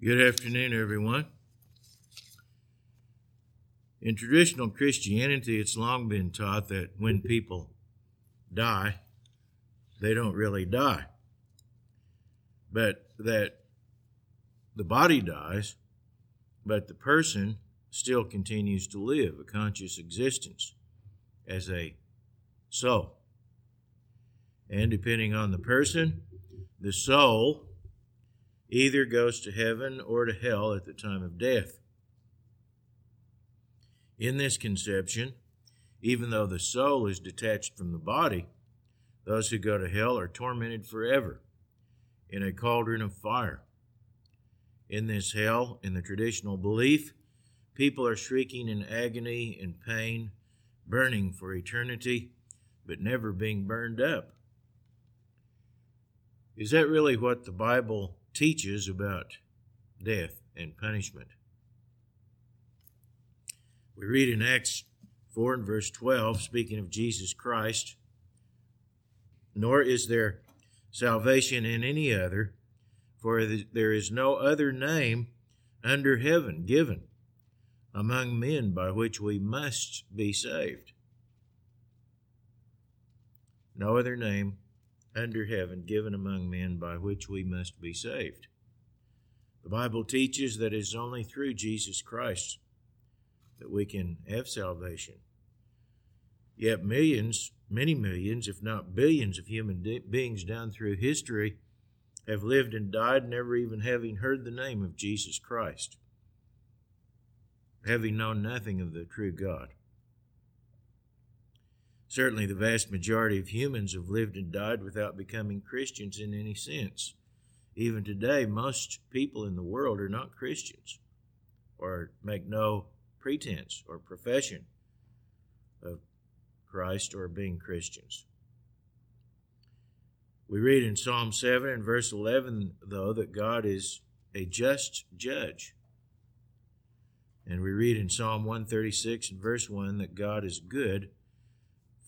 Good afternoon, everyone. In traditional Christianity, it's long been taught that when people die, they don't really die, but that the body dies, but the person still continues to live a conscious existence as a soul. And depending on the person, the soul either goes to heaven or to hell at the time of death. In this conception, even though the soul is detached from the body, those who go to hell are tormented forever in a cauldron of fire. In this hell, in the traditional belief, people are shrieking in agony and pain, burning for eternity, but never being burned up. Is that really what the Bible teaches about death and punishment. We read in Acts 4 and verse 12, speaking of Jesus Christ, nor is there salvation in any other, for there is no other name under heaven given among men by which we must be saved. No other name under heaven given among men by which we must be saved. The Bible teaches that it is only through Jesus Christ that we can have salvation. Yet millions, many millions, if not billions of human de- beings down through history have lived and died never even having heard the name of Jesus Christ, having known nothing of the true God. Certainly, the vast majority of humans have lived and died without becoming Christians in any sense. Even today, most people in the world are not Christians or make no pretense or profession of Christ or being Christians. We read in Psalm 7 and verse 11, though, that God is a just judge. And we read in Psalm 136 and verse 1 that God is good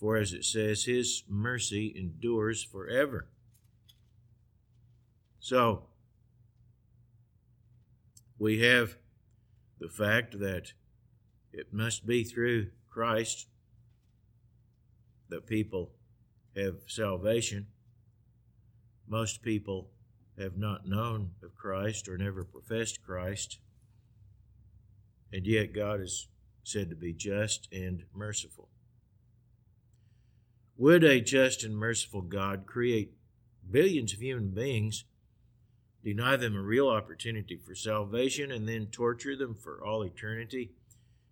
for as it says, his mercy endures forever. So, we have the fact that it must be through Christ that people have salvation. Most people have not known of Christ or never professed Christ, and yet God is said to be just and merciful. Would a just and merciful God create billions of human beings, deny them a real opportunity for salvation, and then torture them for all eternity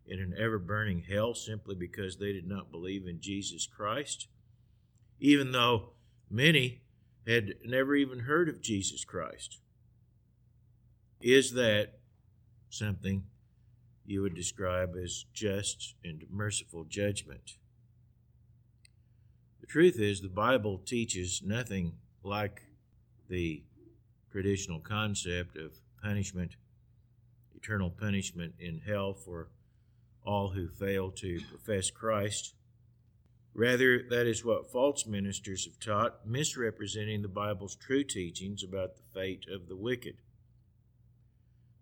in an ever burning hell simply because they did not believe in Jesus Christ? Even though many had never even heard of Jesus Christ. Is that something you would describe as just and merciful judgment? Truth is, the Bible teaches nothing like the traditional concept of punishment, eternal punishment in hell for all who fail to profess Christ. Rather, that is what false ministers have taught, misrepresenting the Bible's true teachings about the fate of the wicked.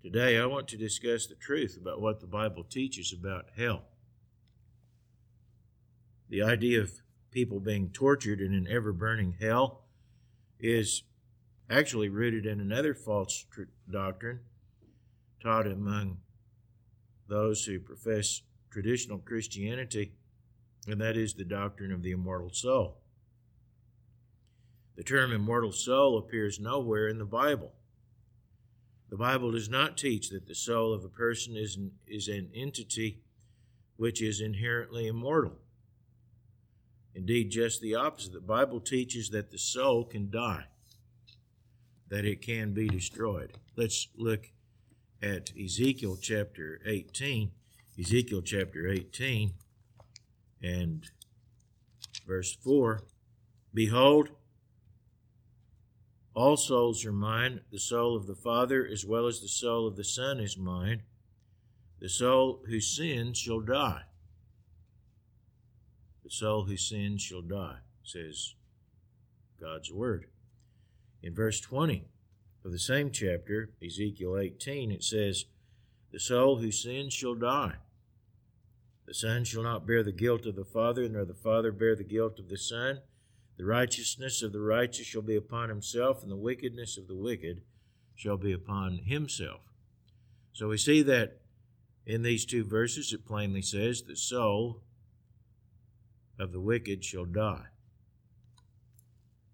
Today, I want to discuss the truth about what the Bible teaches about hell. The idea of people being tortured in an ever burning hell is actually rooted in another false tr- doctrine taught among those who profess traditional Christianity, and that is the doctrine of the immortal soul. The term immortal soul appears nowhere in the Bible. The Bible does not teach that the soul of a person is an, is an entity which is inherently immortal. Indeed, just the opposite. The Bible teaches that the soul can die, that it can be destroyed. Let's look at Ezekiel chapter 18. Ezekiel chapter 18 and verse 4 Behold, all souls are mine. The soul of the Father, as well as the soul of the Son, is mine. The soul who sins shall die. The soul who sins shall die, says God's word. In verse 20, of the same chapter, Ezekiel 18, it says, The soul who sins shall die. The Son shall not bear the guilt of the Father, nor the Father bear the guilt of the Son. The righteousness of the righteous shall be upon himself, and the wickedness of the wicked shall be upon himself. So we see that in these two verses it plainly says, The soul of the wicked shall die.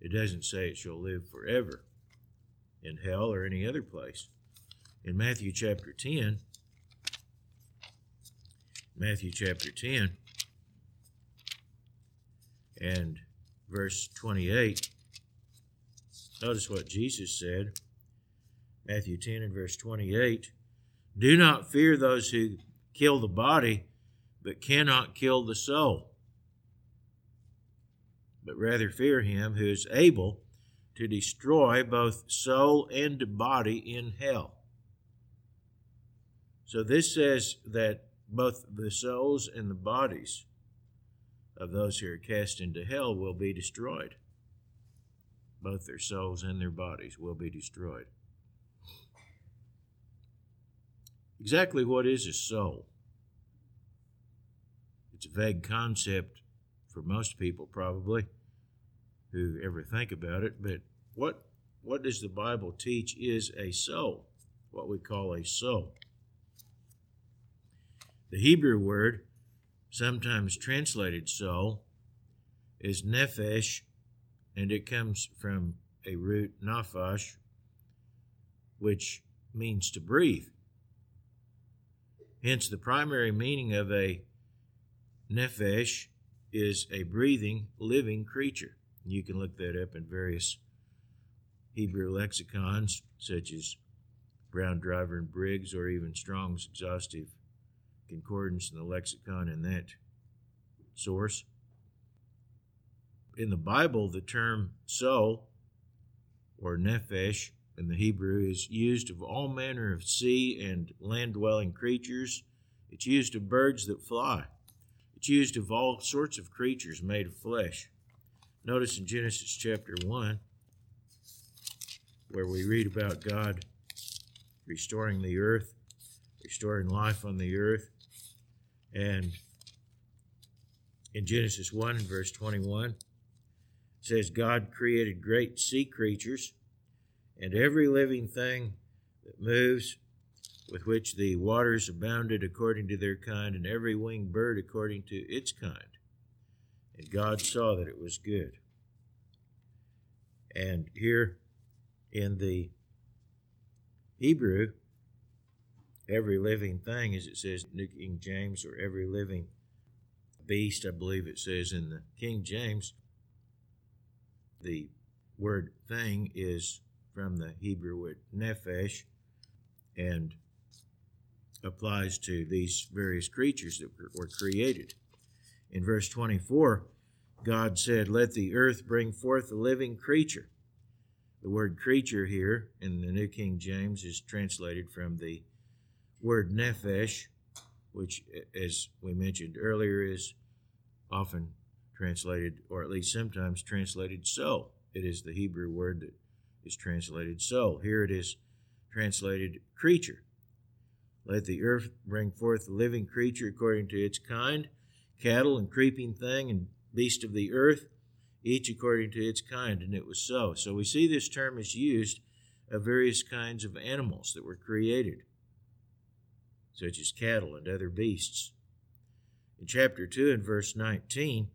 It doesn't say it shall live forever in hell or any other place. In Matthew chapter 10, Matthew chapter 10 and verse 28, notice what Jesus said. Matthew 10 and verse 28 Do not fear those who kill the body, but cannot kill the soul but rather fear him who is able to destroy both soul and body in hell. So this says that both the souls and the bodies of those who are cast into hell will be destroyed. Both their souls and their bodies will be destroyed. Exactly what is a soul? It's a vague concept for most people probably who ever think about it. But what what does the Bible teach is a soul? What we call a soul. The Hebrew word, sometimes translated soul, is nephesh, and it comes from a root nafash, which means to breathe. Hence, the primary meaning of a nephesh is a breathing, living creature. You can look that up in various Hebrew lexicons, such as Brown, Driver, and Briggs, or even Strong's exhaustive concordance in the lexicon in that source. In the Bible, the term soul or nephesh in the Hebrew is used of all manner of sea and land dwelling creatures. It's used of birds that fly. Used of all sorts of creatures made of flesh. Notice in Genesis chapter 1, where we read about God restoring the earth, restoring life on the earth. And in Genesis 1, verse 21, it says, God created great sea creatures and every living thing that moves with which the waters abounded according to their kind, and every winged bird according to its kind. And God saw that it was good. And here in the Hebrew, every living thing, as it says in New King James, or every living beast, I believe it says in the King James, the word thing is from the Hebrew word nephesh, and applies to these various creatures that were created. In verse 24, God said, Let the earth bring forth a living creature. The word creature here in the New King James is translated from the word nephesh, which, as we mentioned earlier, is often translated, or at least sometimes translated soul. It is the Hebrew word that is translated soul. Here it is translated creature. Let the earth bring forth a living creature according to its kind, cattle and creeping thing and beast of the earth, each according to its kind. And it was so. So we see this term is used of various kinds of animals that were created, such as cattle and other beasts. In chapter 2 and verse 19,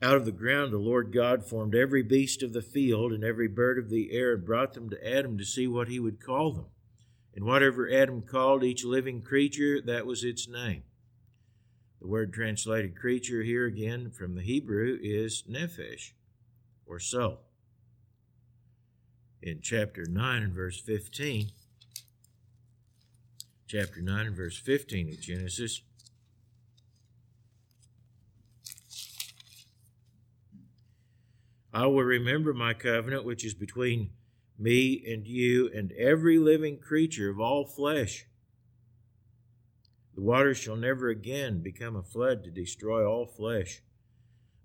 out of the ground the Lord God formed every beast of the field and every bird of the air and brought them to Adam to see what he would call them. And whatever Adam called each living creature, that was its name. The word translated creature here again from the Hebrew is nephesh, or soul. In chapter 9 and verse 15, chapter 9 and verse 15 of Genesis, I will remember my covenant which is between me and you and every living creature of all flesh. The waters shall never again become a flood to destroy all flesh.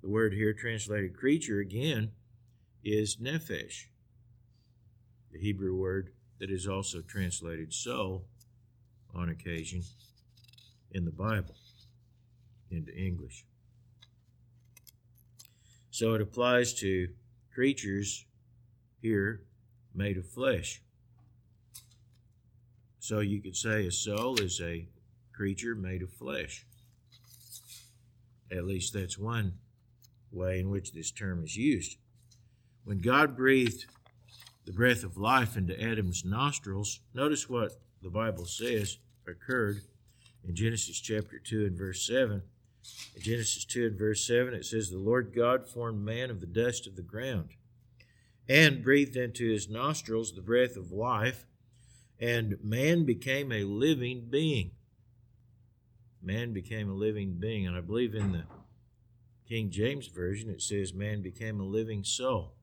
The word here translated creature again is nephesh. the Hebrew word that is also translated soul on occasion in the Bible into English. So it applies to creatures here made of flesh. So you could say a soul is a creature made of flesh. At least that's one way in which this term is used. When God breathed the breath of life into Adam's nostrils, notice what the Bible says occurred in Genesis chapter 2 and verse 7. In Genesis 2 and verse 7, it says, The Lord God formed man of the dust of the ground and breathed into his nostrils the breath of life, and man became a living being. Man became a living being. And I believe in the King James Version it says, Man became a living soul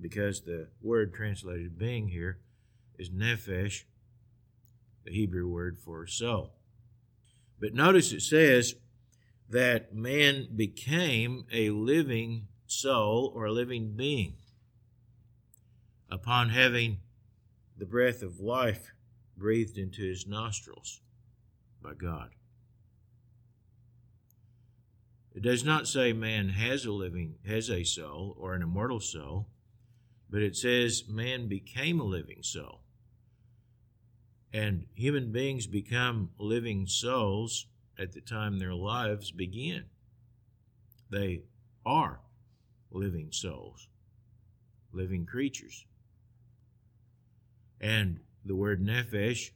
because the word translated being here is nephesh, the Hebrew word for soul. But notice it says that man became a living soul or a living being upon having the breath of life breathed into his nostrils by God. It does not say man has a living, has a soul or an immortal soul but it says man became a living soul. And human beings become living souls at the time their lives begin. They are living souls, living creatures. And the word nephesh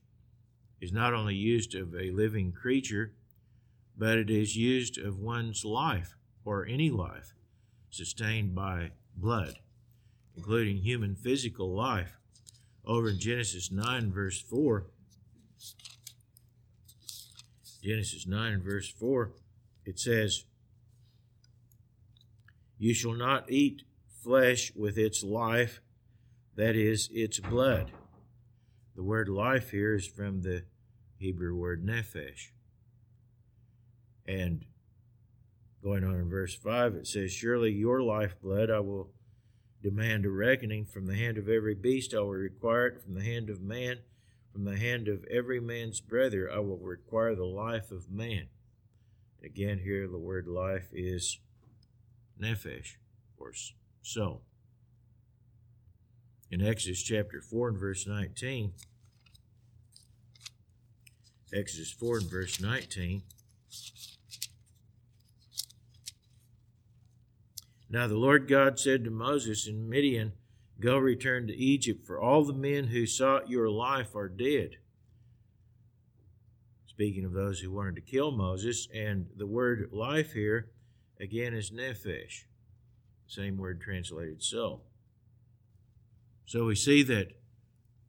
is not only used of a living creature, but it is used of one's life or any life sustained by blood including human physical life. Over in Genesis 9, verse 4, Genesis 9 verse 4, it says, You shall not eat flesh with its life, that is, its blood. The word life here is from the Hebrew word nephesh. And going on in verse 5, it says, Surely your lifeblood I will demand a reckoning from the hand of every beast, I will require it from the hand of man, from the hand of every man's brother, I will require the life of man. Again, here the word life is nephesh, or soul. In Exodus chapter 4 and verse 19, Exodus 4 and verse 19, Now the Lord God said to Moses in Midian, Go return to Egypt, for all the men who sought your life are dead. Speaking of those who wanted to kill Moses, and the word life here again is nephesh, same word translated soul. So we see that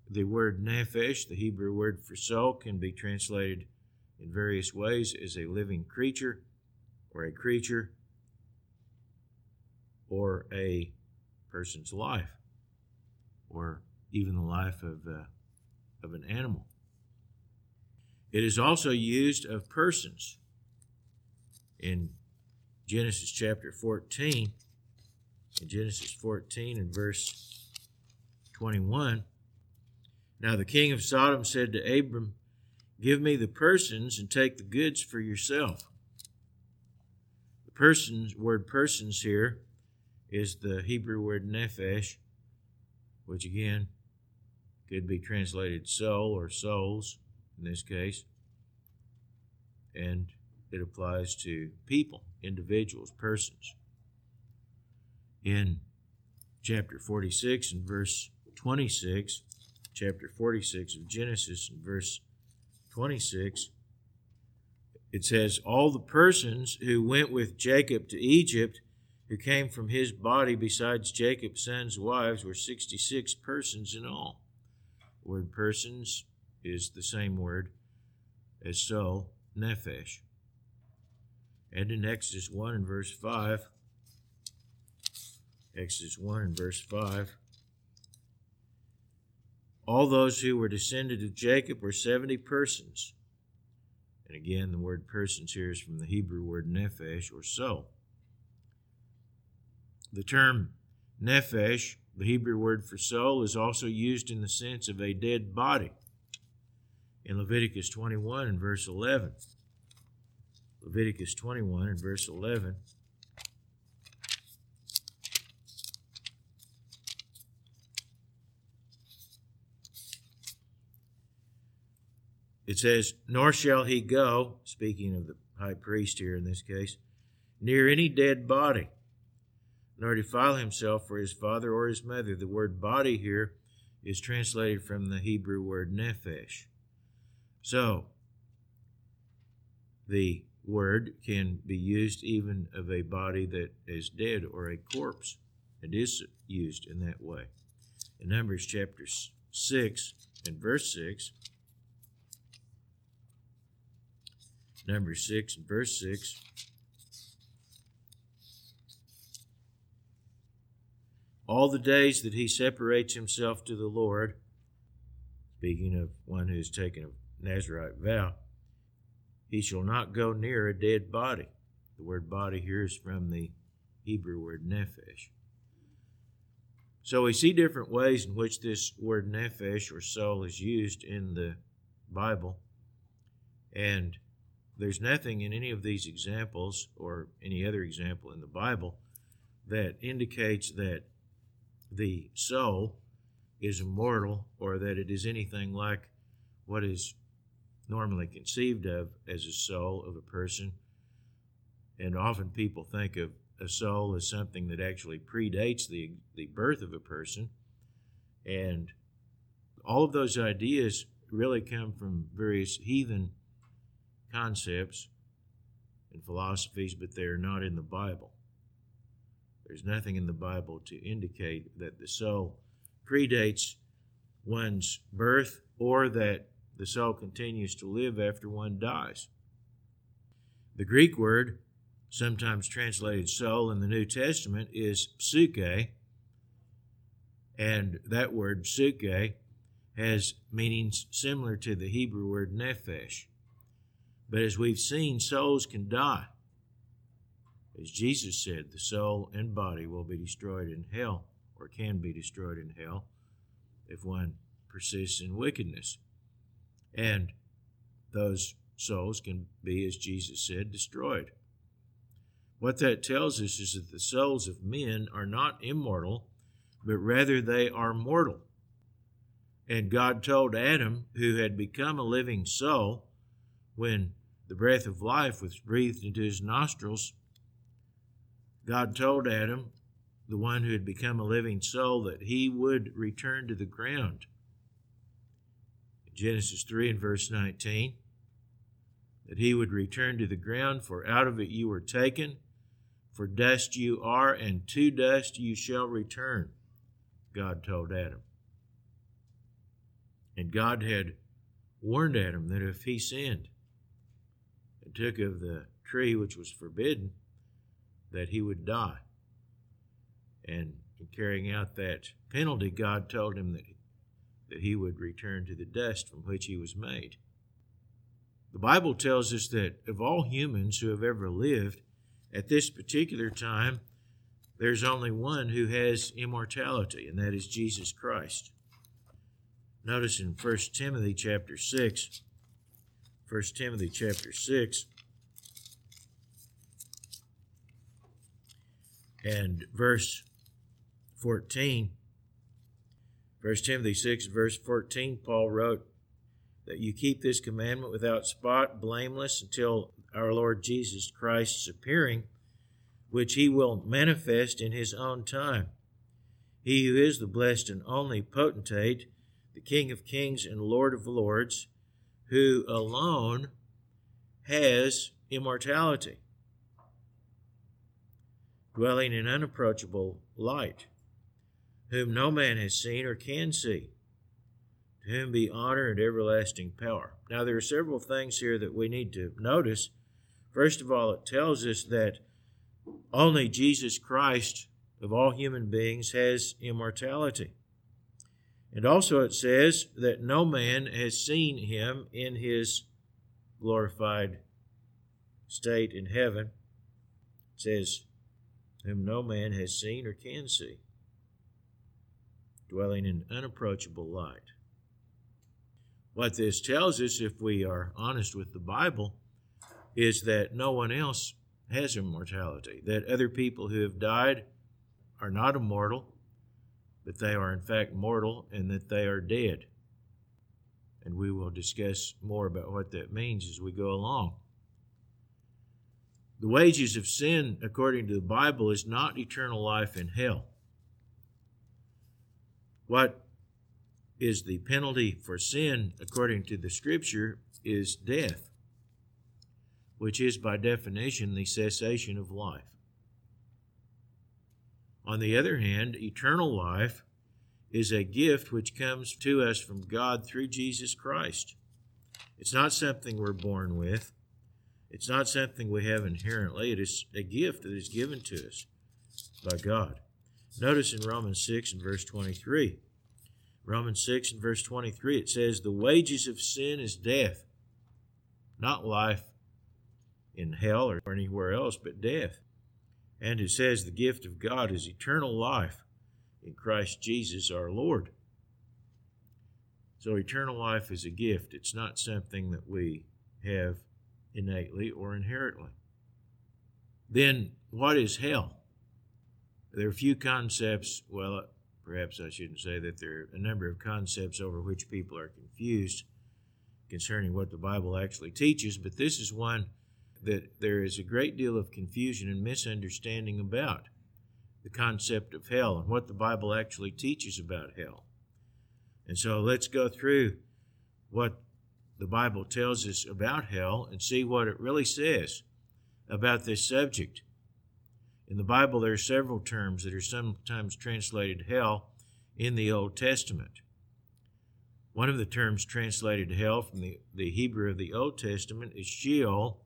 the word nephesh, the Hebrew word for soul, can be translated in various ways as a living creature or a creature or a person's life, or even the life of, uh, of an animal. It is also used of persons. In Genesis chapter 14, in Genesis 14 and verse 21, now the king of Sodom said to Abram, Give me the persons and take the goods for yourself. The persons, word persons here, is the Hebrew word nephesh, which again could be translated soul or souls in this case. And it applies to people, individuals, persons. In chapter 46 and verse 26, chapter 46 of Genesis and verse 26, it says, All the persons who went with Jacob to Egypt who came from his body besides Jacob's sons' wives were 66 persons in all. The word persons is the same word as soul, nephesh. And in Exodus 1 and verse 5, Exodus 1 and verse 5, all those who were descended of Jacob were 70 persons. And again, the word persons here is from the Hebrew word nephesh or soul. The term nephesh, The Hebrew word for soul is also used in the sense of a dead body. In Leviticus 21 and verse 11, Leviticus 21 and verse 11, it says, Nor shall he go, speaking of the high priest here in this case, near any dead body, nor defile himself for his father or his mother. The word body here is translated from the Hebrew word nephesh. So, the word can be used even of a body that is dead or a corpse. It is used in that way. In Numbers chapter 6 and verse 6, number 6 and verse 6. All the days that he separates himself to the Lord, speaking of one who has taken a Nazarite vow, he shall not go near a dead body. The word body here is from the Hebrew word nephesh. So we see different ways in which this word nephesh or soul is used in the Bible. And there's nothing in any of these examples or any other example in the Bible that indicates that the soul is immortal or that it is anything like what is normally conceived of as a soul of a person. And often people think of a soul as something that actually predates the, the birth of a person. And all of those ideas really come from various heathen concepts and philosophies, but they are not in the Bible. There's nothing in the Bible to indicate that the soul predates one's birth or that the soul continues to live after one dies. The Greek word, sometimes translated soul in the New Testament, is psyche, and that word psyche has meanings similar to the Hebrew word nephesh. But as we've seen, souls can die. As Jesus said, the soul and body will be destroyed in hell, or can be destroyed in hell, if one persists in wickedness. And those souls can be, as Jesus said, destroyed. What that tells us is that the souls of men are not immortal, but rather they are mortal. And God told Adam, who had become a living soul, when the breath of life was breathed into his nostrils, God told Adam, the one who had become a living soul, that he would return to the ground. Genesis 3 and verse 19, that he would return to the ground, for out of it you were taken, for dust you are, and to dust you shall return, God told Adam. And God had warned Adam that if he sinned, and took of the tree which was forbidden, that he would die. And in carrying out that penalty, God told him that, that he would return to the dust from which he was made. The Bible tells us that of all humans who have ever lived, at this particular time, there's only one who has immortality, and that is Jesus Christ. Notice in 1 Timothy chapter 6, 1 Timothy chapter 6 and verse 14. 1 Timothy 6, verse 14, Paul wrote that you keep this commandment without spot, blameless, until our Lord Jesus Christ's appearing, which he will manifest in his own time. He who is the blessed and only potentate, the King of kings and Lord of lords, who alone has immortality, dwelling in unapproachable light, whom no man has seen or can see, to whom be honor and everlasting power. Now, there are several things here that we need to notice. First of all, it tells us that only Jesus Christ, of all human beings, has immortality. And also it says that no man has seen him in his glorified state in heaven. It says, whom no man has seen or can see. dwelling in unapproachable light. What this tells us, if we are honest with the Bible, is that no one else has immortality, that other people who have died are not immortal, but they are in fact mortal, and that they are dead. And we will discuss more about what that means as we go along. The wages of sin, according to the Bible, is not eternal life in hell. What is the penalty for sin, according to the Scripture, is death, which is by definition the cessation of life. On the other hand, eternal life is a gift which comes to us from God through Jesus Christ. It's not something we're born with. It's not something we have inherently. It is a gift that is given to us by God. Notice in Romans 6 and verse 23. Romans 6 and verse 23, it says, The wages of sin is death, not life in hell or anywhere else, but death. And it says, The gift of God is eternal life in Christ Jesus our Lord. So eternal life is a gift. It's not something that we have innately or inherently. Then, what is hell? There are a few concepts, well, perhaps I shouldn't say that there are a number of concepts over which people are confused concerning what the Bible actually teaches, but this is one that there is a great deal of confusion and misunderstanding about the concept of hell and what the Bible actually teaches about hell. And so let's go through what the Bible tells us about hell and see what it really says about this subject. In the Bible, there are several terms that are sometimes translated hell in the Old Testament. One of the terms translated hell from the, the Hebrew of the Old Testament is Sheol,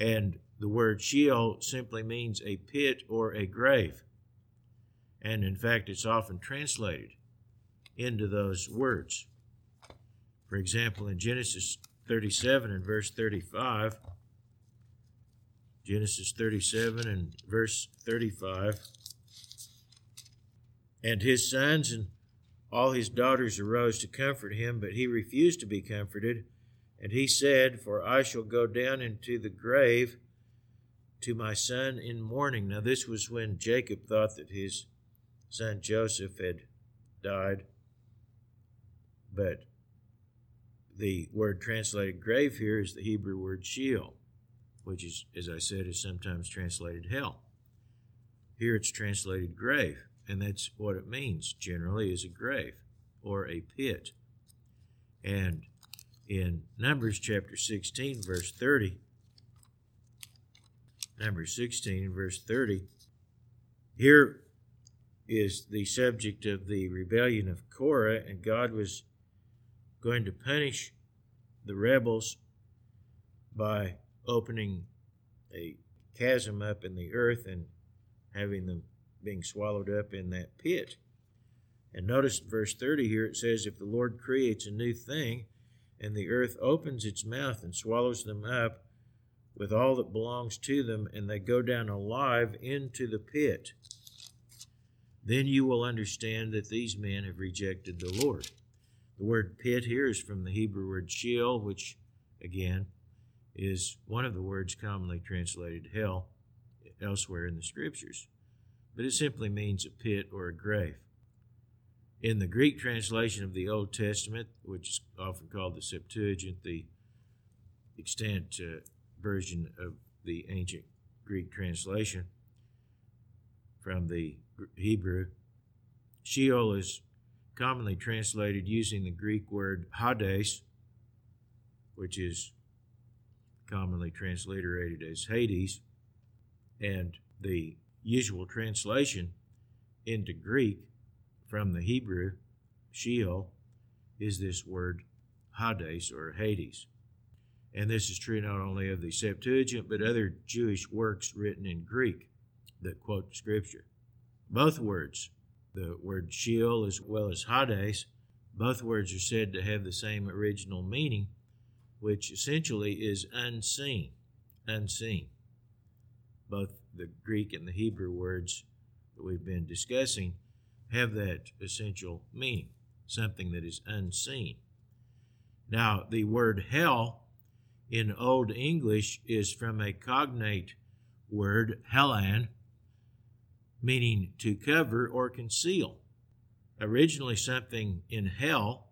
and the word Sheol simply means a pit or a grave. And in fact, it's often translated into those words. For example, in Genesis 37 and verse 35, Genesis 37 and verse 35, and his sons and all his daughters arose to comfort him, but he refused to be comforted. And he said, For I shall go down into the grave to my son in mourning. Now, this was when Jacob thought that his son Joseph had died. But the word translated grave here is the Hebrew word Sheol, which is, as I said, is sometimes translated hell. Here it's translated grave, and that's what it means generally is a grave or a pit. And in Numbers chapter 16, verse 30, Numbers 16, verse 30, here is the subject of the rebellion of Korah, and God was going to punish the rebels by opening a chasm up in the earth and having them being swallowed up in that pit. And notice verse 30 here it says, If the Lord creates a new thing, and the earth opens its mouth and swallows them up with all that belongs to them, and they go down alive into the pit, then you will understand that these men have rejected the Lord. The word pit here is from the Hebrew word Sheol, which, again, is one of the words commonly translated hell elsewhere in the scriptures, but it simply means a pit or a grave. In the Greek translation of the Old Testament, which is often called the Septuagint, the extant uh, version of the ancient Greek translation from the Hebrew, Sheol is commonly translated using the Greek word Hades, which is commonly transliterated as Hades, and the usual translation into Greek from the Hebrew, Sheol, is this word Hades or Hades. And this is true not only of the Septuagint, but other Jewish works written in Greek that quote Scripture. Both words the word Sheol as well as Hades, both words are said to have the same original meaning, which essentially is unseen. Unseen. Both the Greek and the Hebrew words that we've been discussing have that essential meaning, something that is unseen. Now, the word hell in Old English is from a cognate word, helan, meaning to cover or conceal. Originally, something in hell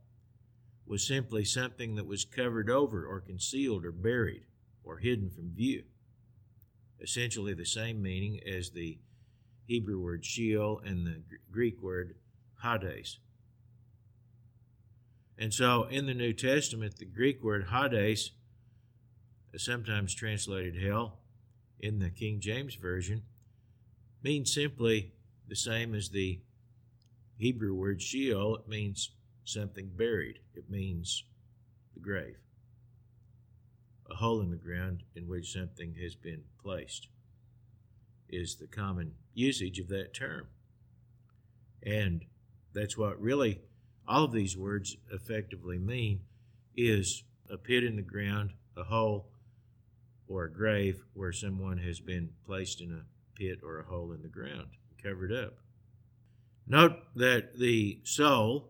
was simply something that was covered over or concealed or buried or hidden from view. Essentially, the same meaning as the Hebrew word Sheol and the Greek word Hades. And so in the New Testament, the Greek word Hades, is sometimes translated hell in the King James Version, means simply the same as the Hebrew word Sheol. It means something buried, it means the grave, a hole in the ground in which something has been placed is the common usage of that term. And that's what really all of these words effectively mean is a pit in the ground, a hole, or a grave where someone has been placed in a pit or a hole in the ground, covered up. Note that the soul,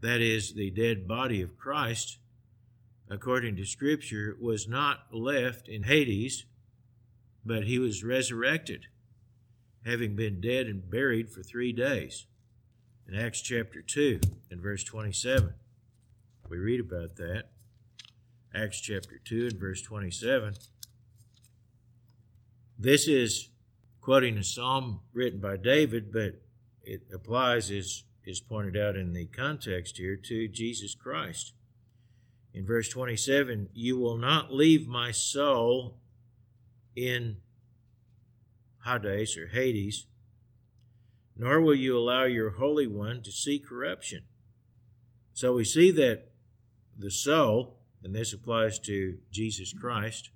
that is, the dead body of Christ, according to Scripture, was not left in Hades but he was resurrected, having been dead and buried for three days. In Acts chapter 2 and verse 27, we read about that. Acts chapter 2 and verse 27. This is quoting a psalm written by David, but it applies, as is pointed out in the context here, to Jesus Christ. In verse 27, you will not leave my soul in Hades or Hades, nor will you allow your Holy One to see corruption. So we see that the soul, and this applies to Jesus Christ,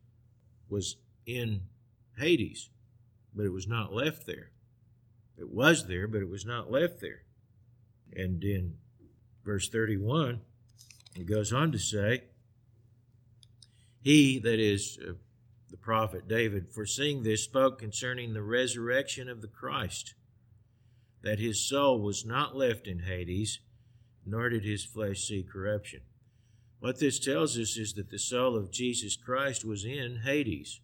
was in Hades, but it was not left there. It was there, but it was not left there. And in verse 31, it goes on to say, He, that is, uh, the prophet David, foreseeing this, spoke concerning the resurrection of the Christ, that his soul was not left in Hades, nor did his flesh see corruption. What this tells us is that the soul of Jesus Christ was in Hades,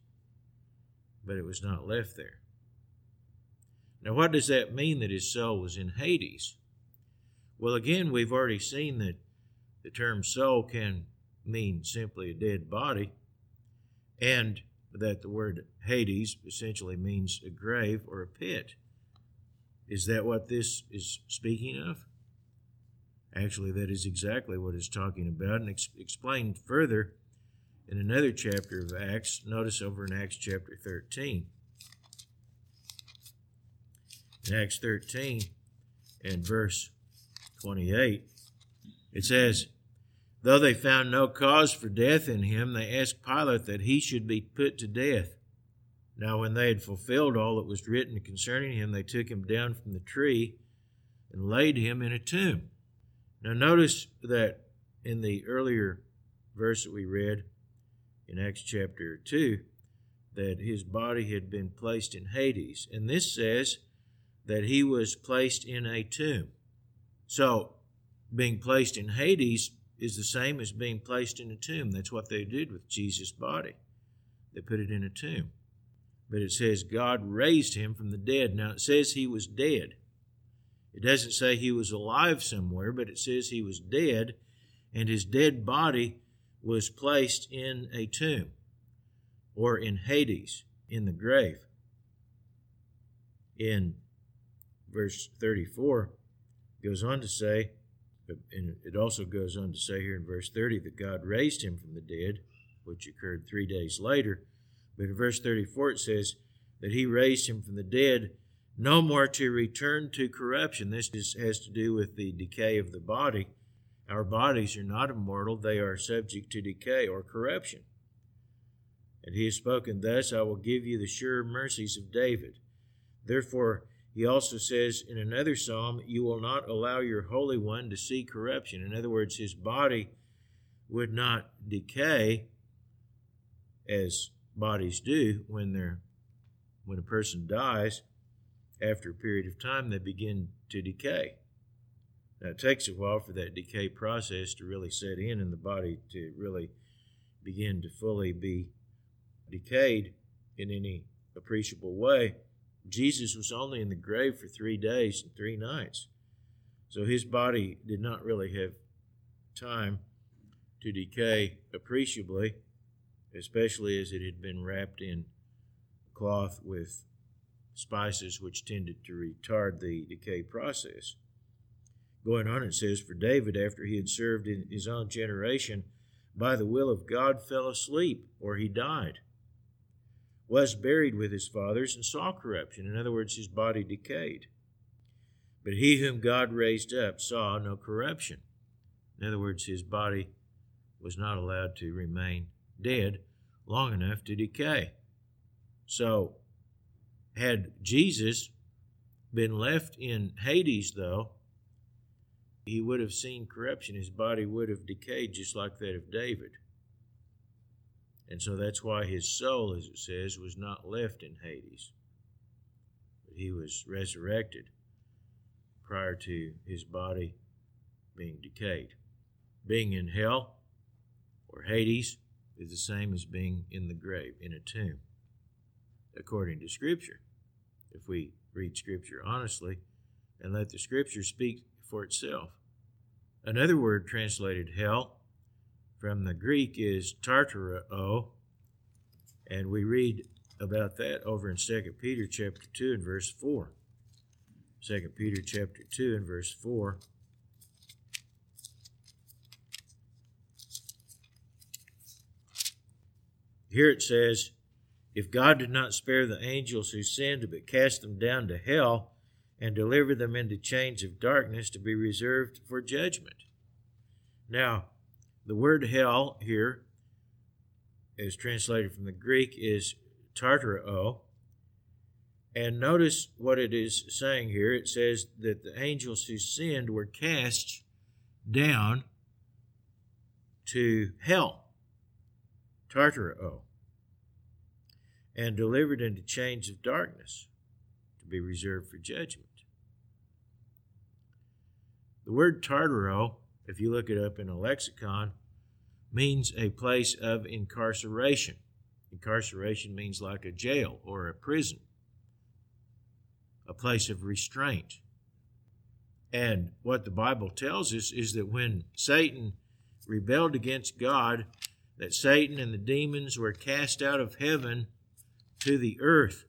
but it was not left there. Now, what does that mean that his soul was in Hades? Well, again, we've already seen that the term soul can mean simply a dead body, and that the word Hades essentially means a grave or a pit. Is that what this is speaking of? Actually, that is exactly what it's talking about, and ex- explained further in another chapter of Acts. Notice over in Acts chapter 13. In Acts 13 and verse 28, it says, Though they found no cause for death in him, they asked Pilate that he should be put to death. Now, when they had fulfilled all that was written concerning him, they took him down from the tree and laid him in a tomb. Now, notice that in the earlier verse that we read in Acts chapter 2, that his body had been placed in Hades. And this says that he was placed in a tomb. So, being placed in Hades is the same as being placed in a tomb. That's what they did with Jesus' body. They put it in a tomb. But it says God raised him from the dead. Now it says he was dead. It doesn't say he was alive somewhere, but it says he was dead, and his dead body was placed in a tomb or in Hades, in the grave. In verse 34, goes on to say, and it also goes on to say here in verse 30 that God raised him from the dead, which occurred three days later. But in verse 34 it says that he raised him from the dead, no more to return to corruption. This has to do with the decay of the body. Our bodies are not immortal, they are subject to decay or corruption. And he has spoken thus I will give you the sure mercies of David. Therefore, he also says in another psalm, You will not allow your Holy One to see corruption. In other words, his body would not decay as bodies do when they're when a person dies after a period of time, they begin to decay. Now, it takes a while for that decay process to really set in and the body to really begin to fully be decayed in any appreciable way. Jesus was only in the grave for three days and three nights. So his body did not really have time to decay appreciably, especially as it had been wrapped in cloth with spices which tended to retard the decay process. Going on, it says, For David, after he had served in his own generation, by the will of God fell asleep, or he died, was buried with his fathers, and saw corruption. In other words, his body decayed. But he whom God raised up saw no corruption. In other words, his body was not allowed to remain dead long enough to decay. So, had Jesus been left in Hades, though, he would have seen corruption. His body would have decayed just like that of David. And so that's why his soul, as it says, was not left in Hades. But he was resurrected prior to his body being decayed. Being in hell or Hades is the same as being in the grave, in a tomb, according to Scripture. If we read Scripture honestly and let the Scripture speak for itself. Another word translated hell from the Greek is tartareo, and we read about that over in 2 Peter chapter 2 and verse 4. 2 Peter chapter 2 and verse 4. Here it says, If God did not spare the angels who sinned, but cast them down to hell, and delivered them into chains of darkness to be reserved for judgment. Now, the word hell here is translated from the Greek, is tartareo. And notice what it is saying here. It says that the angels who sinned were cast down to hell, tartareo, and delivered into chains of darkness to be reserved for judgment. The word Tartaro, if you look it up in a lexicon, means a place of incarceration. Incarceration means like a jail or a prison, a place of restraint. And what the Bible tells us is that when Satan rebelled against God, that Satan and the demons were cast out of heaven to the earth.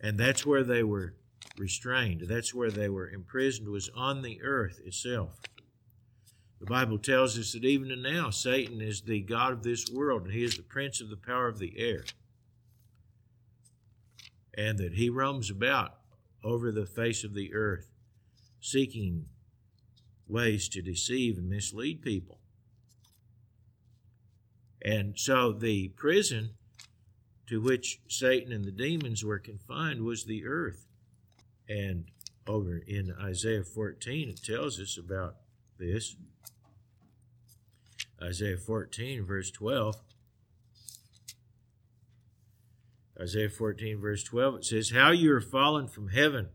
And that's where they were restrained. That's where they were imprisoned, was on the earth itself. The Bible tells us that even now Satan is the God of this world, and he is the prince of the power of the air. And that he roams about over the face of the earth, seeking ways to deceive and mislead people. And so the prison to which Satan and the demons were confined was the earth. And over in Isaiah 14, it tells us about this. Isaiah 14, verse 12. Isaiah 14, verse 12, it says, How you are fallen from heaven,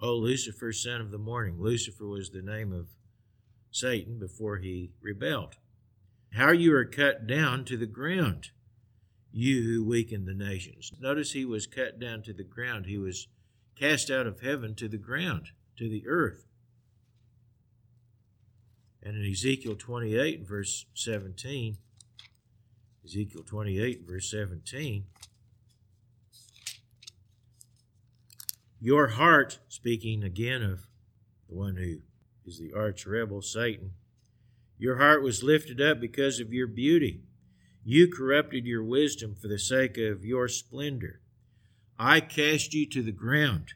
O Lucifer, son of the morning. Lucifer was the name of Satan before he rebelled. How you are cut down to the ground, you who weaken the nations. Notice he was cut down to the ground. He was cast out of heaven to the ground, to the earth. And in Ezekiel 28, verse 17, Ezekiel 28, verse 17, your heart, speaking again of the one who is the arch rebel, Satan, your heart was lifted up because of your beauty. You corrupted your wisdom for the sake of your splendor. I cast you to the ground.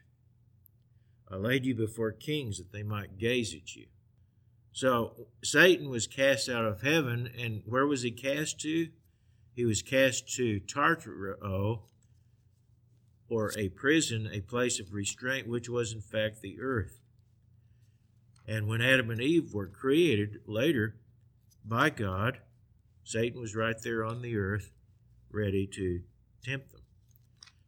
I laid you before kings that they might gaze at you. So Satan was cast out of heaven, and where was he cast to? He was cast to Tartaro, or a prison, a place of restraint, which was in fact the earth. And when Adam and Eve were created later by God, Satan was right there on the earth, ready to tempt them.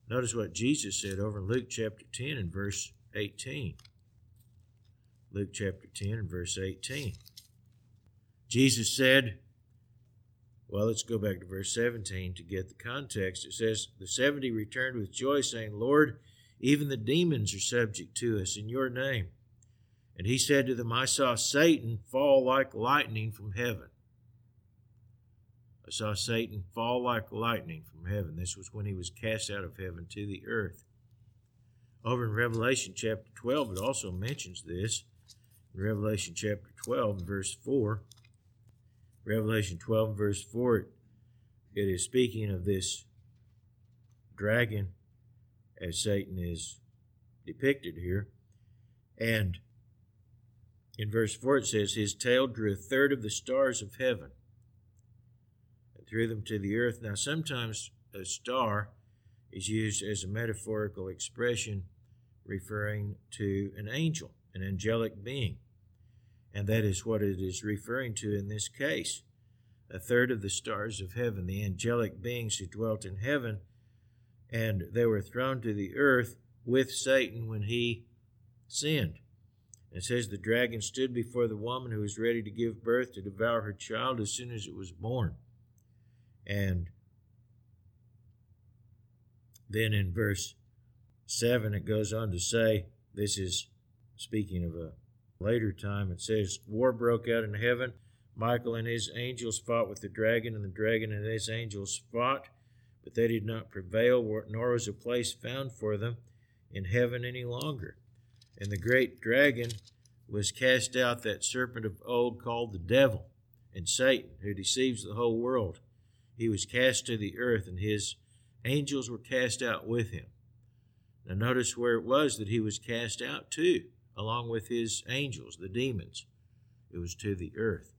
Notice what Jesus said over in Luke chapter 10 and verse 18. Luke chapter 10 and verse 18. Jesus said, well, let's go back to verse 17 to get the context. It says, The 70 returned with joy, saying, Lord, even the demons are subject to us in your name. And he said to them, I saw Satan fall like lightning from heaven. I saw Satan fall like lightning from heaven. This was when he was cast out of heaven to the earth. Over in Revelation chapter 12, it also mentions this. In Revelation chapter 12, verse 4, Revelation 12, verse 4, it is speaking of this dragon as Satan is depicted here. And in verse 4, it says, His tail drew a third of the stars of heaven and threw them to the earth. Now, sometimes a star is used as a metaphorical expression referring to an angel, an angelic being. And that is what it is referring to in this case. A third of the stars of heaven, the angelic beings who dwelt in heaven, and they were thrown to the earth with Satan when he sinned. It says the dragon stood before the woman who was ready to give birth to devour her child as soon as it was born. And then in verse 7, it goes on to say, this is speaking of a later time, it says, War broke out in heaven. Michael and his angels fought with the dragon, and the dragon and his angels fought, but they did not prevail, nor was a place found for them in heaven any longer. And the great dragon was cast out, that serpent of old called the devil and Satan, who deceives the whole world. He was cast to the earth, and his angels were cast out with him. Now, notice where it was that he was cast out to, along with his angels, the demons. It was to the earth.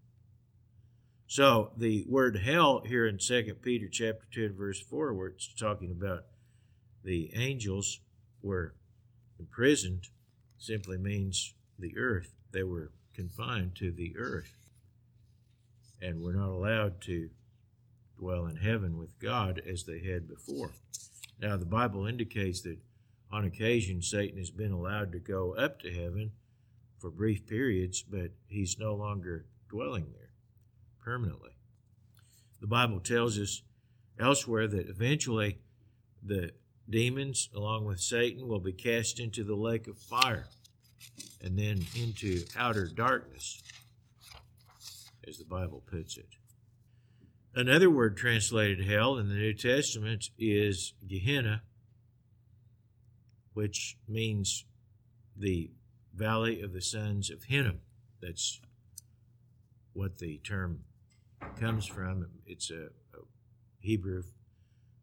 So the word hell here in 2 Peter chapter 2 and verse 4, where it's talking about the angels were imprisoned simply means the earth. They were confined to the earth and were not allowed to dwell in heaven with God as they had before. Now, the Bible indicates that on occasion Satan has been allowed to go up to heaven for brief periods, but he's no longer dwelling there permanently. The Bible tells us elsewhere that eventually the demons, along with Satan, will be cast into the lake of fire and then into outer darkness, as the Bible puts it. Another word translated hell in the New Testament is Gehenna, which means the valley of the sons of Hinnom. That's what the term comes from. It's a, a Hebrew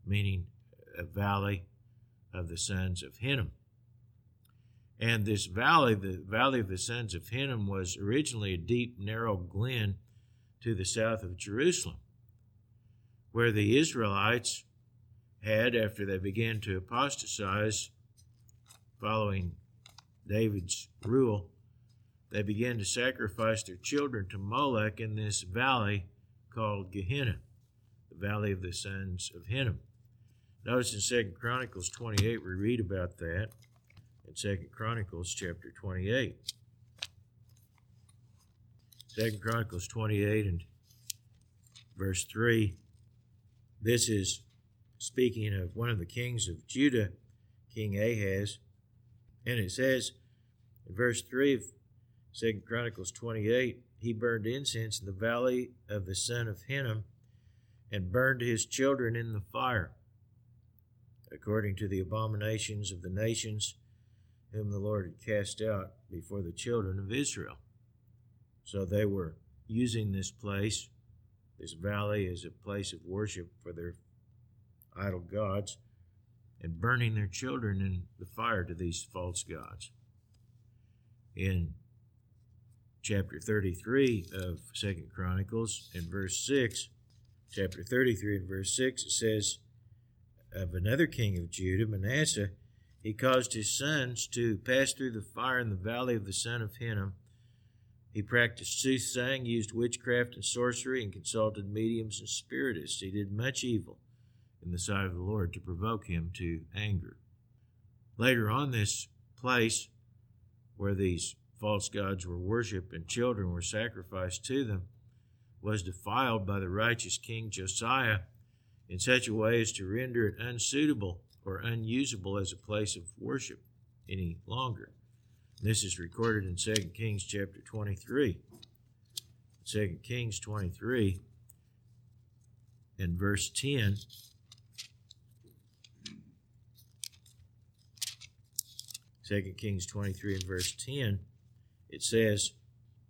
meaning a valley of the sons of Hinnom. And this valley, the valley of the sons of Hinnom, was originally a deep, narrow glen to the south of Jerusalem, where the Israelites had, after they began to apostatize following David's rule, they began to sacrifice their children to Molech in this valley called Gehenna, the valley of the sons of Hinnom. Notice in Second Chronicles 28, we read about that in Second Chronicles chapter 28. Second Chronicles 28 and verse 3. This is speaking of one of the kings of Judah, King Ahaz. And it says in verse 3 of Second Chronicles 28, he burned incense in the valley of the son of Hinnom and burned his children in the fire, according to the abominations of the nations whom the Lord had cast out before the children of Israel. So they were using this place, this valley, as a place of worship for their idol gods and burning their children in the fire to these false gods. In chapter 33 of Second Chronicles, in verse 6, chapter 33 and verse 6, it says of another king of Judah, Manasseh, he caused his sons to pass through the fire in the valley of the son of Hinnom. He practiced soothsaying, used witchcraft and sorcery, and consulted mediums and spiritists. He did much evil in the sight of the Lord to provoke him to anger. Later on, this place where these false gods were worshipped and children were sacrificed to them was defiled by the righteous King Josiah in such a way as to render it unsuitable or unusable as a place of worship any longer. This is recorded in 2 Kings chapter 23. 2 Kings 23 and verse 10. Second Kings 23 and verse 10, it says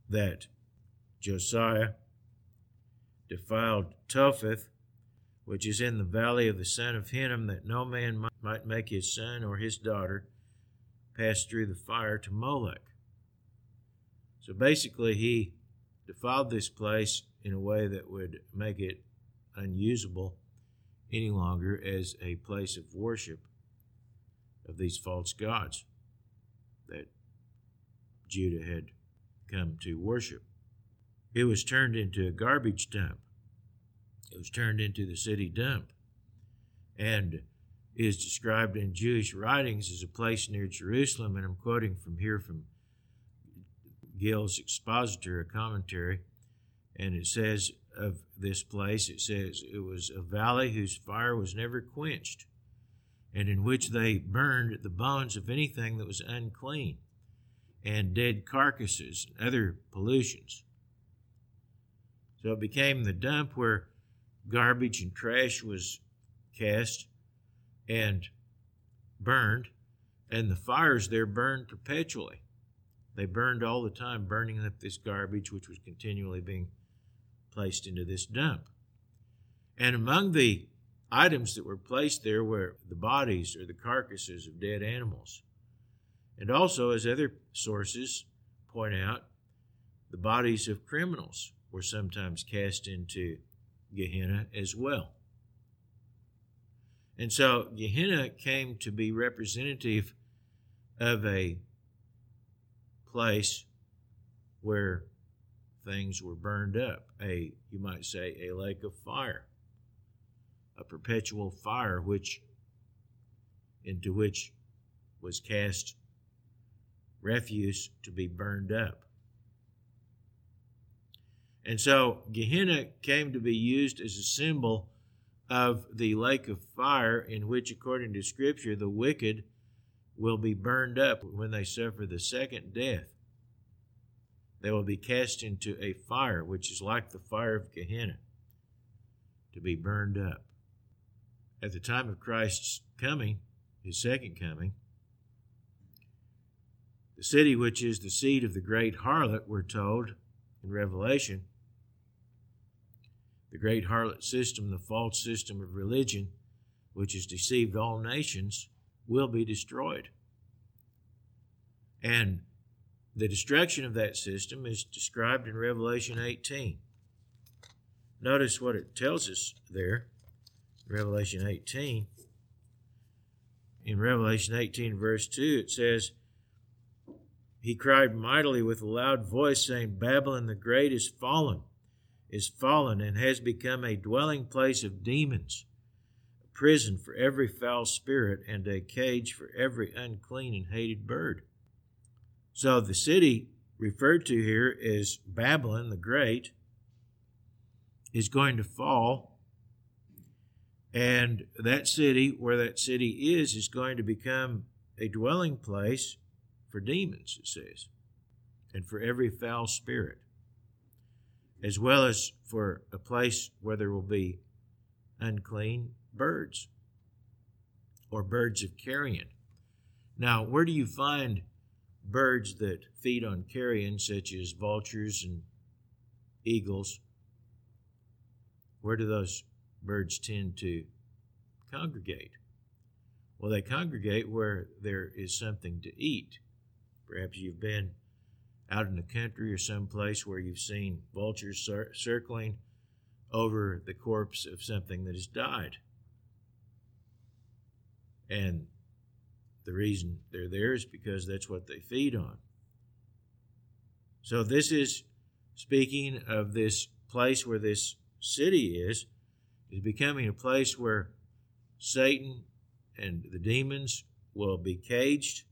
that Josiah defiled Topheth, which is in the valley of the son of Hinnom, that no man might make his son or his daughter pass through the fire to Molech. So basically, he defiled this place in a way that would make it unusable any longer as a place of worship of these false gods that Judah had come to worship. It was turned into a garbage dump. It was turned into the city dump and is described in Jewish writings as a place near Jerusalem. And I'm quoting from here from Gill's Expositor, a commentary, and it says of this place, it says it was a valley whose fire was never quenched, and in which they burned the bones of anything that was unclean, and dead carcasses, and other pollutions. So it became the dump where garbage and trash was cast and burned, and the fires there burned perpetually. They burned all the time, burning up this garbage, which was continually being placed into this dump. And among the items that were placed there were the bodies or the carcasses of dead animals. And also, as other sources point out, the bodies of criminals were sometimes cast into Gehenna as well. And so Gehenna came to be representative of a place where things were burned up. A, you might say, a lake of fire, a perpetual fire which into which was cast refuse to be burned up. And so Gehenna came to be used as a symbol of the lake of fire, in which, according to Scripture, the wicked will be burned up when they suffer the second death. They will be cast into a fire, which is like the fire of Gehenna, to be burned up. At the time of Christ's coming, his second coming, the city which is the seat of the great harlot, we're told in Revelation, the great harlot system, the false system of religion, which has deceived all nations, will be destroyed. And the destruction of that system is described in Revelation 18. Notice what it tells us there, Revelation 18. In Revelation 18, verse 2, it says, He cried mightily with a loud voice, saying, Babylon the Great is fallen, is fallen, and has become a dwelling place of demons, a prison for every foul spirit, and a cage for every unclean and hated bird. So the city referred to here is Babylon the Great is going to fall. And that city, where that city is, is going to become a dwelling place for demons, it says, and for every foul spirit, as well as for a place where there will be unclean birds or birds of carrion. Now, where do you find birds that feed on carrion, such as vultures and eagles, where do those birds tend to congregate? Well, they congregate where there is something to eat. Perhaps you've been out in the country or someplace where you've seen vultures cir- circling over the corpse of something that has died. And the reason they're there is because that's what they feed on. So, this is speaking of this place where this city is, is becoming a place where Satan and the demons will be caged,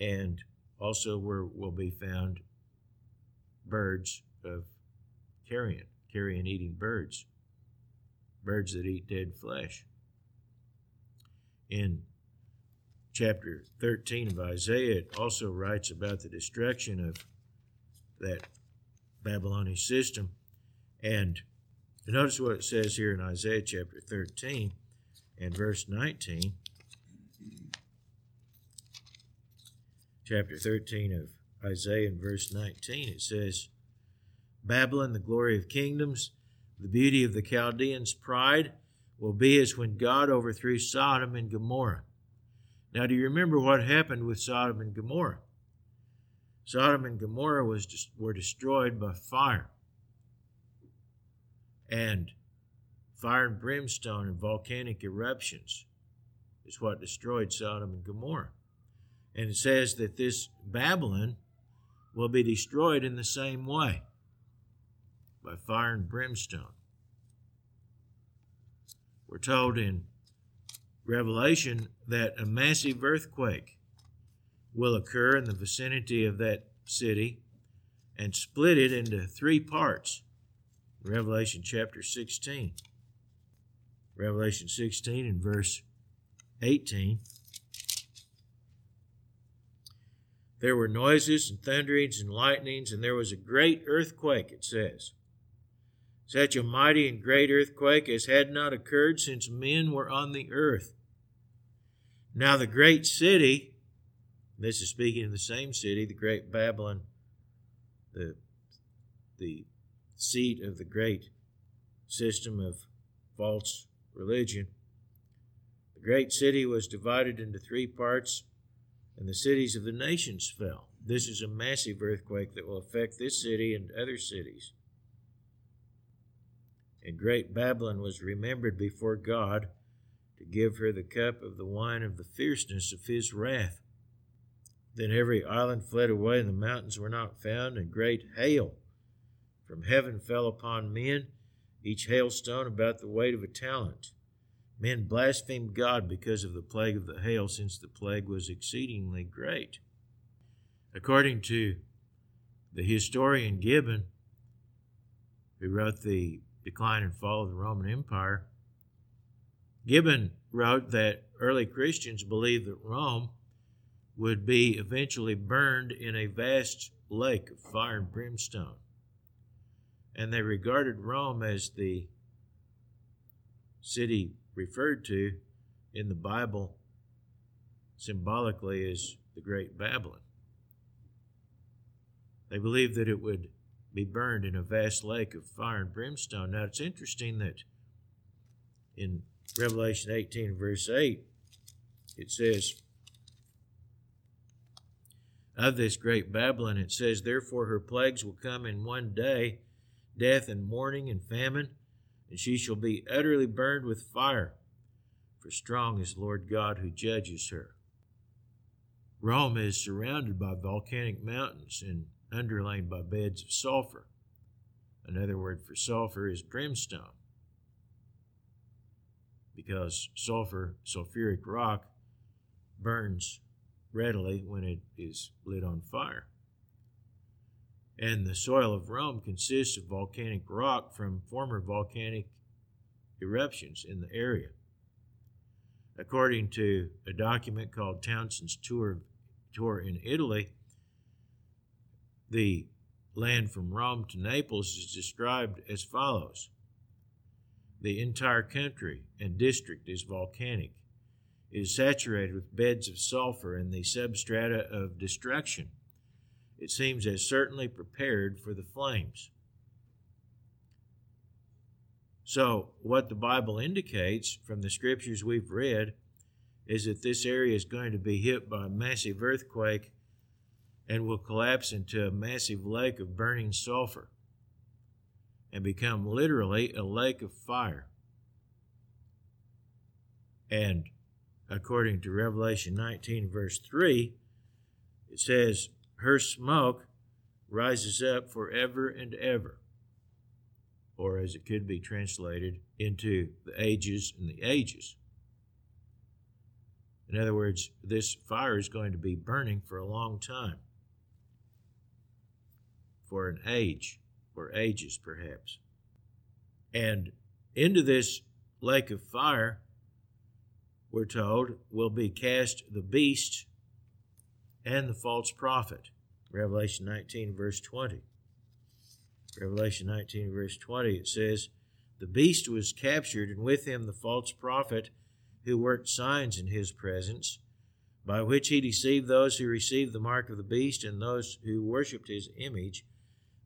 and also where will be found birds of carrion, carrion eating birds, birds that eat dead flesh. In chapter 13 of Isaiah, it also writes about the destruction of that Babylonian system. And notice what it says here in Isaiah chapter 13 and verse 19. Chapter 13 of Isaiah and verse 19, it says, Babylon, the glory of kingdoms, the beauty of the Chaldeans' pride, will be as when God overthrew Sodom and Gomorrah. Now, do you remember what happened with Sodom and Gomorrah? Sodom and Gomorrah was were destroyed by fire. And fire and brimstone and volcanic eruptions is what destroyed Sodom and Gomorrah. And it says that this Babylon will be destroyed in the same way by fire and brimstone. We're told in Revelation that a massive earthquake will occur in the vicinity of that city and split it into three parts. Revelation chapter 16. Revelation 16 and verse 18. There were noises and thunderings and lightnings, and there was a great earthquake, it says. Such a mighty and great earthquake as had not occurred since men were on the earth. Now, the great city, this is speaking of the same city, the great Babylon, the, the seat of the great system of false religion. The great city was divided into three parts and the cities of the nations fell. This is a massive earthquake that will affect this city and other cities. And great Babylon was remembered before God to give her the cup of the wine of the fierceness of his wrath. Then every island fled away, and the mountains were not found, and great hail from heaven fell upon men, each hailstone about the weight of a talent. Men blasphemed God because of the plague of the hail, since the plague was exceedingly great. According to the historian Gibbon, who wrote The Decline and Fall of the Roman Empire, Gibbon wrote that early Christians believed that Rome would be eventually burned in a vast lake of fire and brimstone. And they regarded Rome as the city referred to in the Bible symbolically as the Great Babylon. They believed that it would be burned in a vast lake of fire and brimstone. Now it's interesting that in Revelation 18, verse 8, it says, Of this great Babylon, it says, Therefore her plagues will come in one day death and mourning and famine and she shall be utterly burned with fire, for strong is Lord God who judges her. Rome is surrounded by volcanic mountains and underlain by beds of sulfur. Another word for sulfur is brimstone, because sulfur, sulfuric rock, burns readily when it is lit on fire and the soil of Rome consists of volcanic rock from former volcanic eruptions in the area. According to a document called Townsend's Tour, Tour in Italy, the land from Rome to Naples is described as follows The entire country and district is volcanic. It is saturated with beds of sulfur and the substrata of destruction it seems as certainly prepared for the flames. So, what the Bible indicates from the scriptures we've read is that this area is going to be hit by a massive earthquake and will collapse into a massive lake of burning sulfur and become literally a lake of fire. And according to Revelation 19, verse 3, it says, her smoke rises up forever and ever. Or as it could be translated, into the ages and the ages. In other words, this fire is going to be burning for a long time, for an age, or ages perhaps. And into this lake of fire, we're told, will be cast the beast and the false prophet. Revelation 19, verse 20. Revelation 19, verse 20, it says, The beast was captured, and with him the false prophet who worked signs in his presence, by which he deceived those who received the mark of the beast and those who worshipped his image.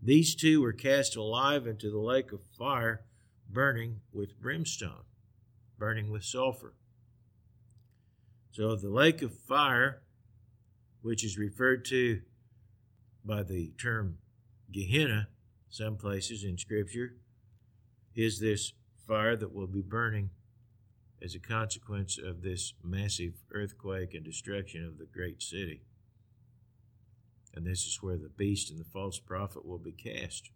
These two were cast alive into the lake of fire, burning with brimstone, burning with sulfur. So the lake of fire, which is referred to by the term Gehenna, some places in Scripture, is this fire that will be burning as a consequence of this massive earthquake and destruction of the great city. And this is where the beast and the false prophet will be cast.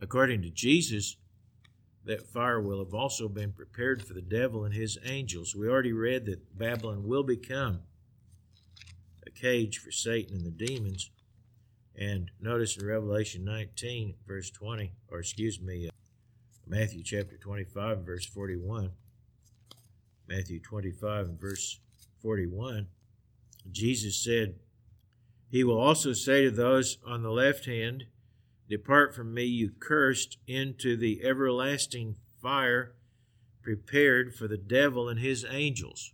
According to Jesus, that fire will have also been prepared for the devil and his angels. We already read that Babylon will become cage for Satan and the demons. And notice in Revelation 19, verse 20, or excuse me, uh, Matthew chapter 25, verse 41. Matthew 25 and verse 41, Jesus said, He will also say to those on the left hand, Depart from me, you cursed, into the everlasting fire prepared for the devil and his angels.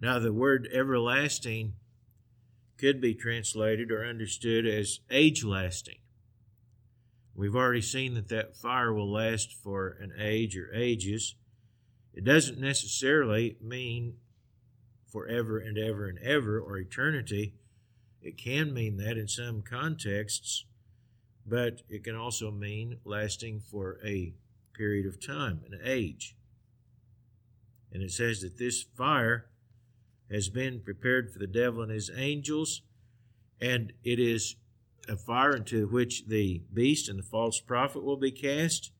Now, the word everlasting could be translated or understood as age lasting. We've already seen that that fire will last for an age or ages. It doesn't necessarily mean forever and ever and ever or eternity. It can mean that in some contexts, but it can also mean lasting for a period of time, an age. And it says that this fire has been prepared for the devil and his angels, and it is a fire into which the beast and the false prophet will be cast.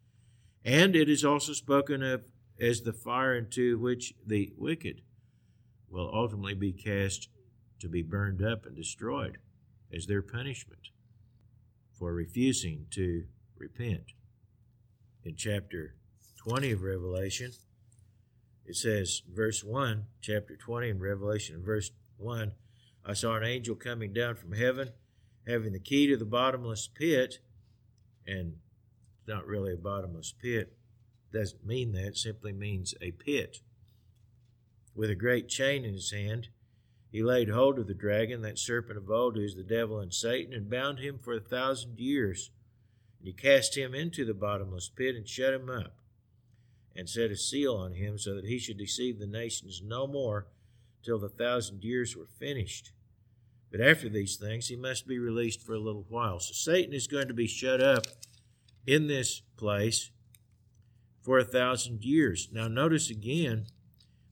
And it is also spoken of as the fire into which the wicked will ultimately be cast to be burned up and destroyed as their punishment for refusing to repent. In chapter 20 of Revelation, it says, verse 1, chapter 20 in Revelation, verse 1, I saw an angel coming down from heaven, having the key to the bottomless pit, and it's not really a bottomless pit, doesn't mean that, it simply means a pit. With a great chain in his hand, he laid hold of the dragon, that serpent of old, who is the devil and Satan, and bound him for a thousand years. And he cast him into the bottomless pit and shut him up, and set a seal on him, so that he should deceive the nations no more till the thousand years were finished. But after these things, he must be released for a little while. So Satan is going to be shut up in this place for a thousand years. Now, notice again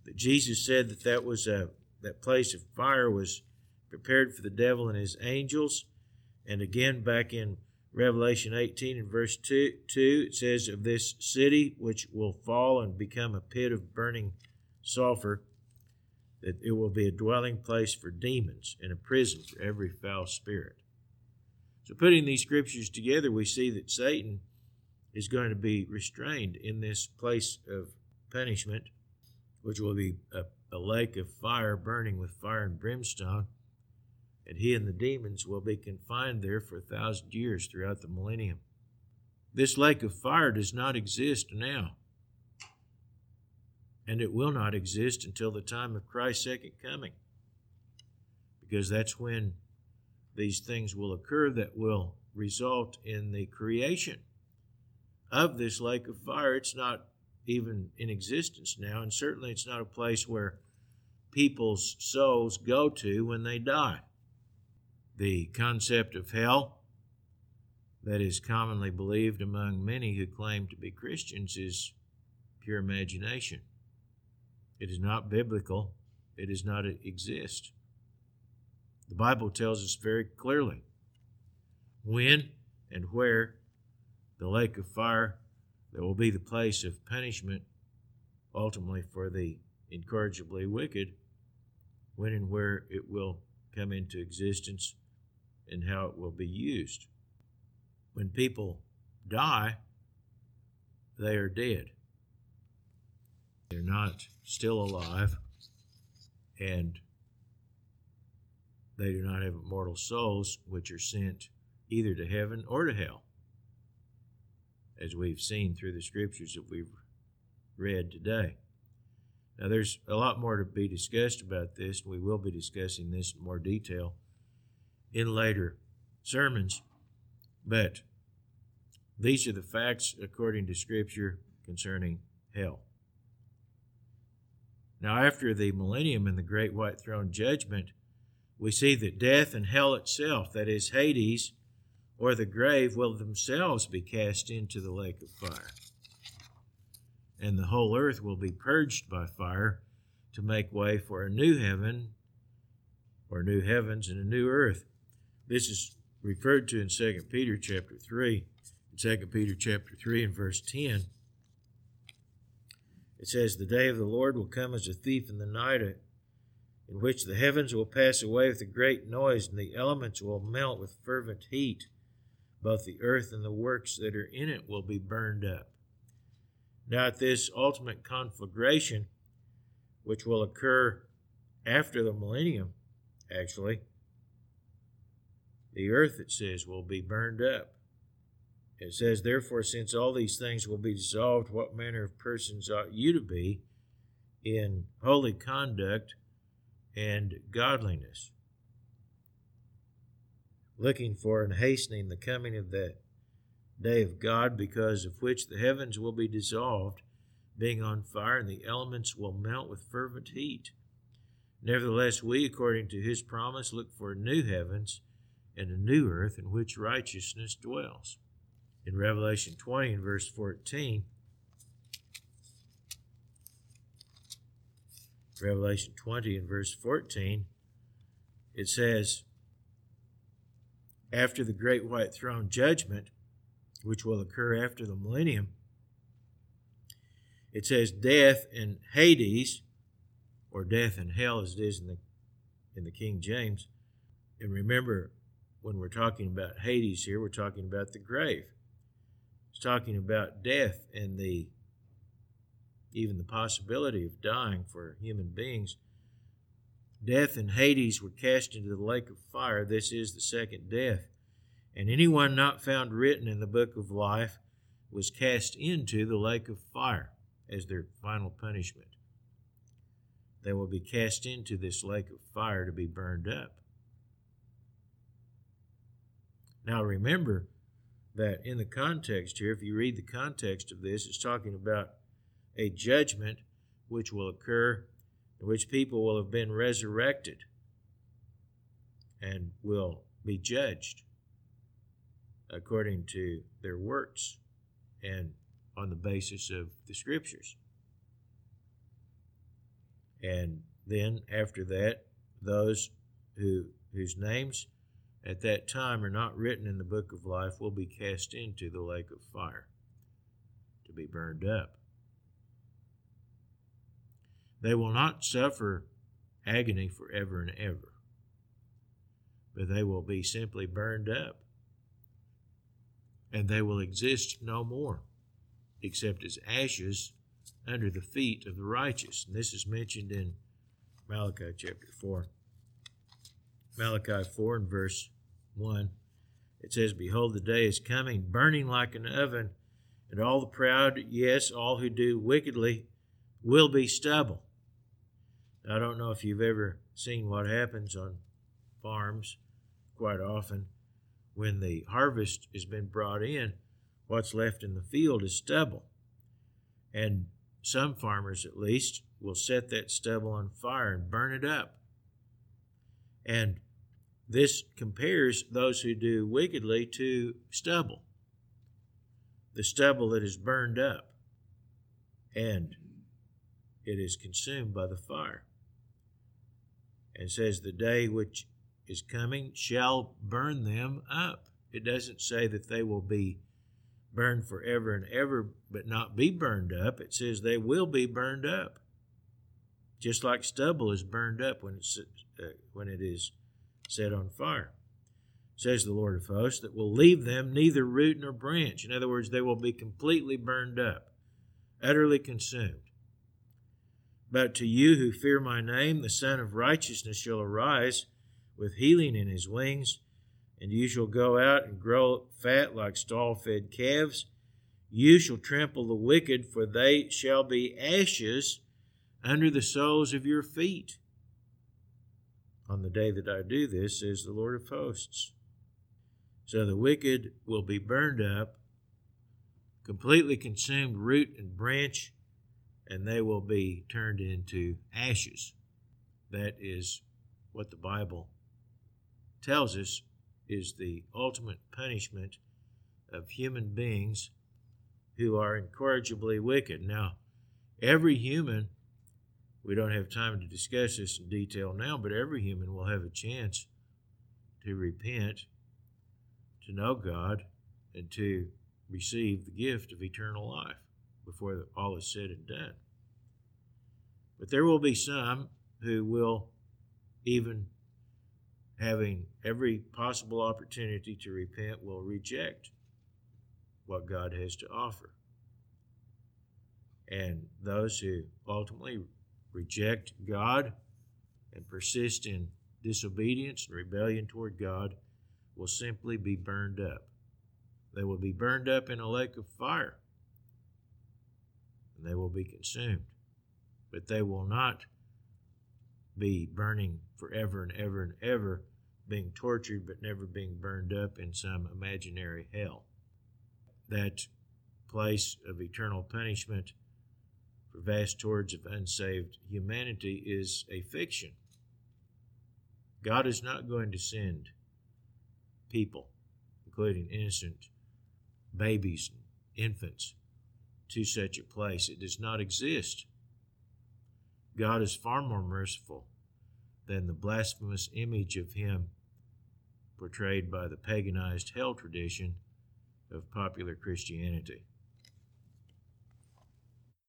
that Jesus said that that was a that place of fire was prepared for the devil and his angels. And again, back in Revelation 18 and verse 2, 2, it says, Of this city which will fall and become a pit of burning sulfur, that it will be a dwelling place for demons and a prison for every foul spirit. So, putting these scriptures together, we see that Satan is going to be restrained in this place of punishment, which will be a a lake of fire burning with fire and brimstone, and he and the demons will be confined there for a thousand years throughout the millennium. This lake of fire does not exist now, and it will not exist until the time of Christ's second coming, because that's when these things will occur that will result in the creation of this lake of fire. It's not even in existence now, and certainly it's not a place where people's souls go to when they die. The concept of hell that is commonly believed among many who claim to be Christians is pure imagination. It is not biblical, it does not exist. The Bible tells us very clearly when and where the lake of fire that will be the place of punishment ultimately for the incorrigibly wicked when and where it will come into existence and how it will be used. When people die, they are dead. They're not still alive, and they do not have immortal souls which are sent either to heaven or to hell, as we've seen through the scriptures that we've read today. Now, there's a lot more to be discussed about this. And we will be discussing this in more detail in later sermons, but these are the facts according to Scripture concerning hell. Now, after the millennium and the great white throne judgment, we see that death and hell itself, that is, Hades or the grave, will themselves be cast into the lake of fire. And the whole earth will be purged by fire to make way for a new heaven or new heavens and a new earth. This is referred to in 2 Peter chapter 3. In 2 Peter chapter 3 and verse 10, it says, The day of the Lord will come as a thief in the night, in which the heavens will pass away with a great noise, and the elements will melt with fervent heat. Both the earth and the works that are in it will be burned up. Now, at this ultimate conflagration, which will occur after the millennium, actually, the earth, it says, will be burned up. It says, Therefore, since all these things will be dissolved, what manner of persons ought you to be in holy conduct and godliness? Looking for and hastening the coming of that day of God, because of which the heavens will be dissolved, being on fire, and the elements will melt with fervent heat. Nevertheless, we, according to his promise, look for new heavens and a new earth in which righteousness dwells in Revelation 20 and verse 14. Revelation 20 and verse 14, it says, After the great white throne judgment, which will occur after the millennium, it says, Death and Hades, or death and hell as it is in the, in the King James. And remember, when we're talking about Hades here, we're talking about the grave. It's talking about death and the even the possibility of dying for human beings. Death and Hades were cast into the lake of fire. This is the second death. And anyone not found written in the book of life was cast into the lake of fire as their final punishment. They will be cast into this lake of fire to be burned up. Now remember, that in the context here, if you read the context of this, it's talking about a judgment which will occur, in which people will have been resurrected and will be judged according to their works and on the basis of the scriptures. And then after that, those who whose names at that time are not written in the book of life will be cast into the lake of fire to be burned up. They will not suffer agony forever and ever, but they will be simply burned up. And they will exist no more, except as ashes under the feet of the righteous. And this is mentioned in Malachi chapter 4. Malachi 4 and verse 1, it says, Behold, the day is coming, burning like an oven, and all the proud, yes, all who do wickedly, will be stubble. I don't know if you've ever seen what happens on farms quite often. When the harvest has been brought in, what's left in the field is stubble. And some farmers, at least, will set that stubble on fire and burn it up. And this compares those who do wickedly to stubble, the stubble that is burned up, and it is consumed by the fire. And says, The day which is coming shall burn them up. It doesn't say that they will be burned forever and ever, but not be burned up. It says they will be burned up. just like stubble is burned up when it's uh, when it is set on fire. Says the Lord of hosts that will leave them neither root nor branch. In other words, they will be completely burned up, utterly consumed. But to you who fear my name, the Sun of Righteousness shall arise with healing in his wings, and you shall go out and grow fat like stall fed calves. You shall trample the wicked, for they shall be ashes under the soles of your feet. On the day that I do this, says the Lord of hosts. So the wicked will be burned up, completely consumed root and branch, and they will be turned into ashes. That is what the Bible tells us is the ultimate punishment of human beings who are incorrigibly wicked. Now, every human, we don't have time to discuss this in detail now, but every human will have a chance to repent, to know God, and to receive the gift of eternal life before all is said and done. But there will be some who will, even having every possible opportunity to repent, will reject what God has to offer. And those who ultimately reject God and persist in disobedience and rebellion toward God will simply be burned up. They will be burned up in a lake of fire and they will be consumed. But they will not be burning forever and ever and ever, being tortured but never being burned up in some imaginary hell. That place of eternal punishment vast hordes of unsaved humanity is a fiction. God is not going to send people, including innocent babies and infants, to such a place. It does not exist. God is far more merciful than the blasphemous image of Him portrayed by the paganized hell tradition of popular Christianity.